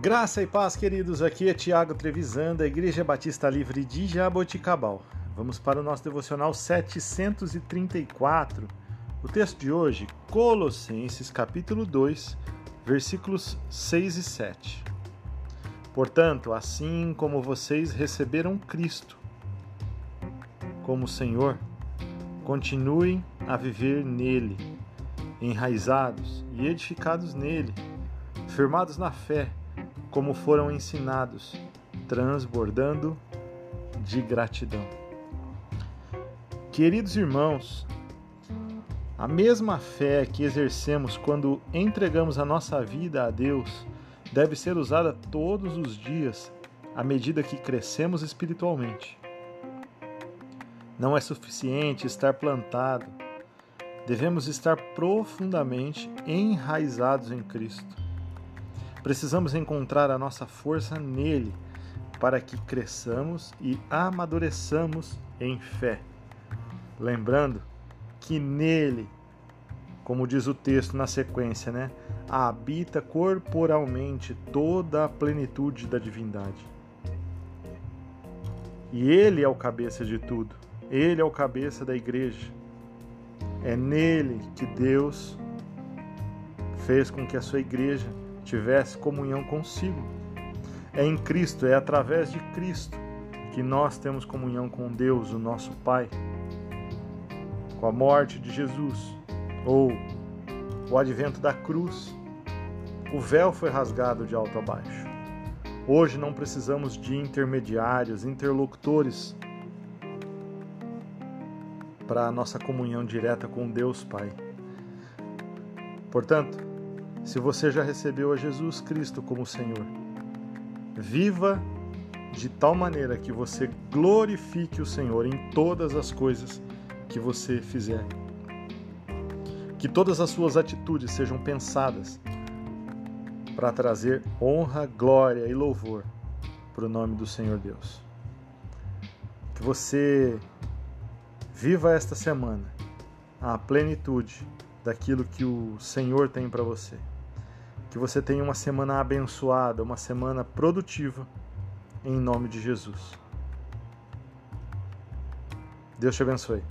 Graça e paz, queridos. Aqui é Tiago Trevisan, da Igreja Batista Livre de Jaboticabal. Vamos para o nosso devocional 734. O texto de hoje, Colossenses, capítulo 2, versículos 6 e 7. Portanto, assim como vocês receberam Cristo como Senhor, continuem a viver nele, enraizados e edificados nele, firmados na fé como foram ensinados, transbordando de gratidão. Queridos irmãos, a mesma fé que exercemos quando entregamos a nossa vida a Deus deve ser usada todos os dias à medida que crescemos espiritualmente. Não é suficiente estar plantado, devemos estar profundamente enraizados em Cristo. Precisamos encontrar a nossa força nele para que cresçamos e amadureçamos em fé. Lembrando que nele, como diz o texto na sequência, né, habita corporalmente toda a plenitude da divindade. E ele é o cabeça de tudo. Ele é o cabeça da igreja. É nele que Deus fez com que a sua igreja tivesse comunhão consigo. É em Cristo, é através de Cristo que nós temos comunhão com Deus, o nosso Pai. Com a morte de Jesus ou o advento da cruz, o véu foi rasgado de alto a baixo. Hoje não precisamos de intermediários, interlocutores para a nossa comunhão direta com Deus Pai. Portanto, se você já recebeu a Jesus Cristo como Senhor. Viva de tal maneira que você glorifique o Senhor em todas as coisas que você fizer. Que todas as suas atitudes sejam pensadas para trazer honra, glória e louvor para o nome do Senhor Deus. Que você viva esta semana a plenitude daquilo que o Senhor tem para você. Que você tenha uma semana abençoada, uma semana produtiva, em nome de Jesus. Deus te abençoe.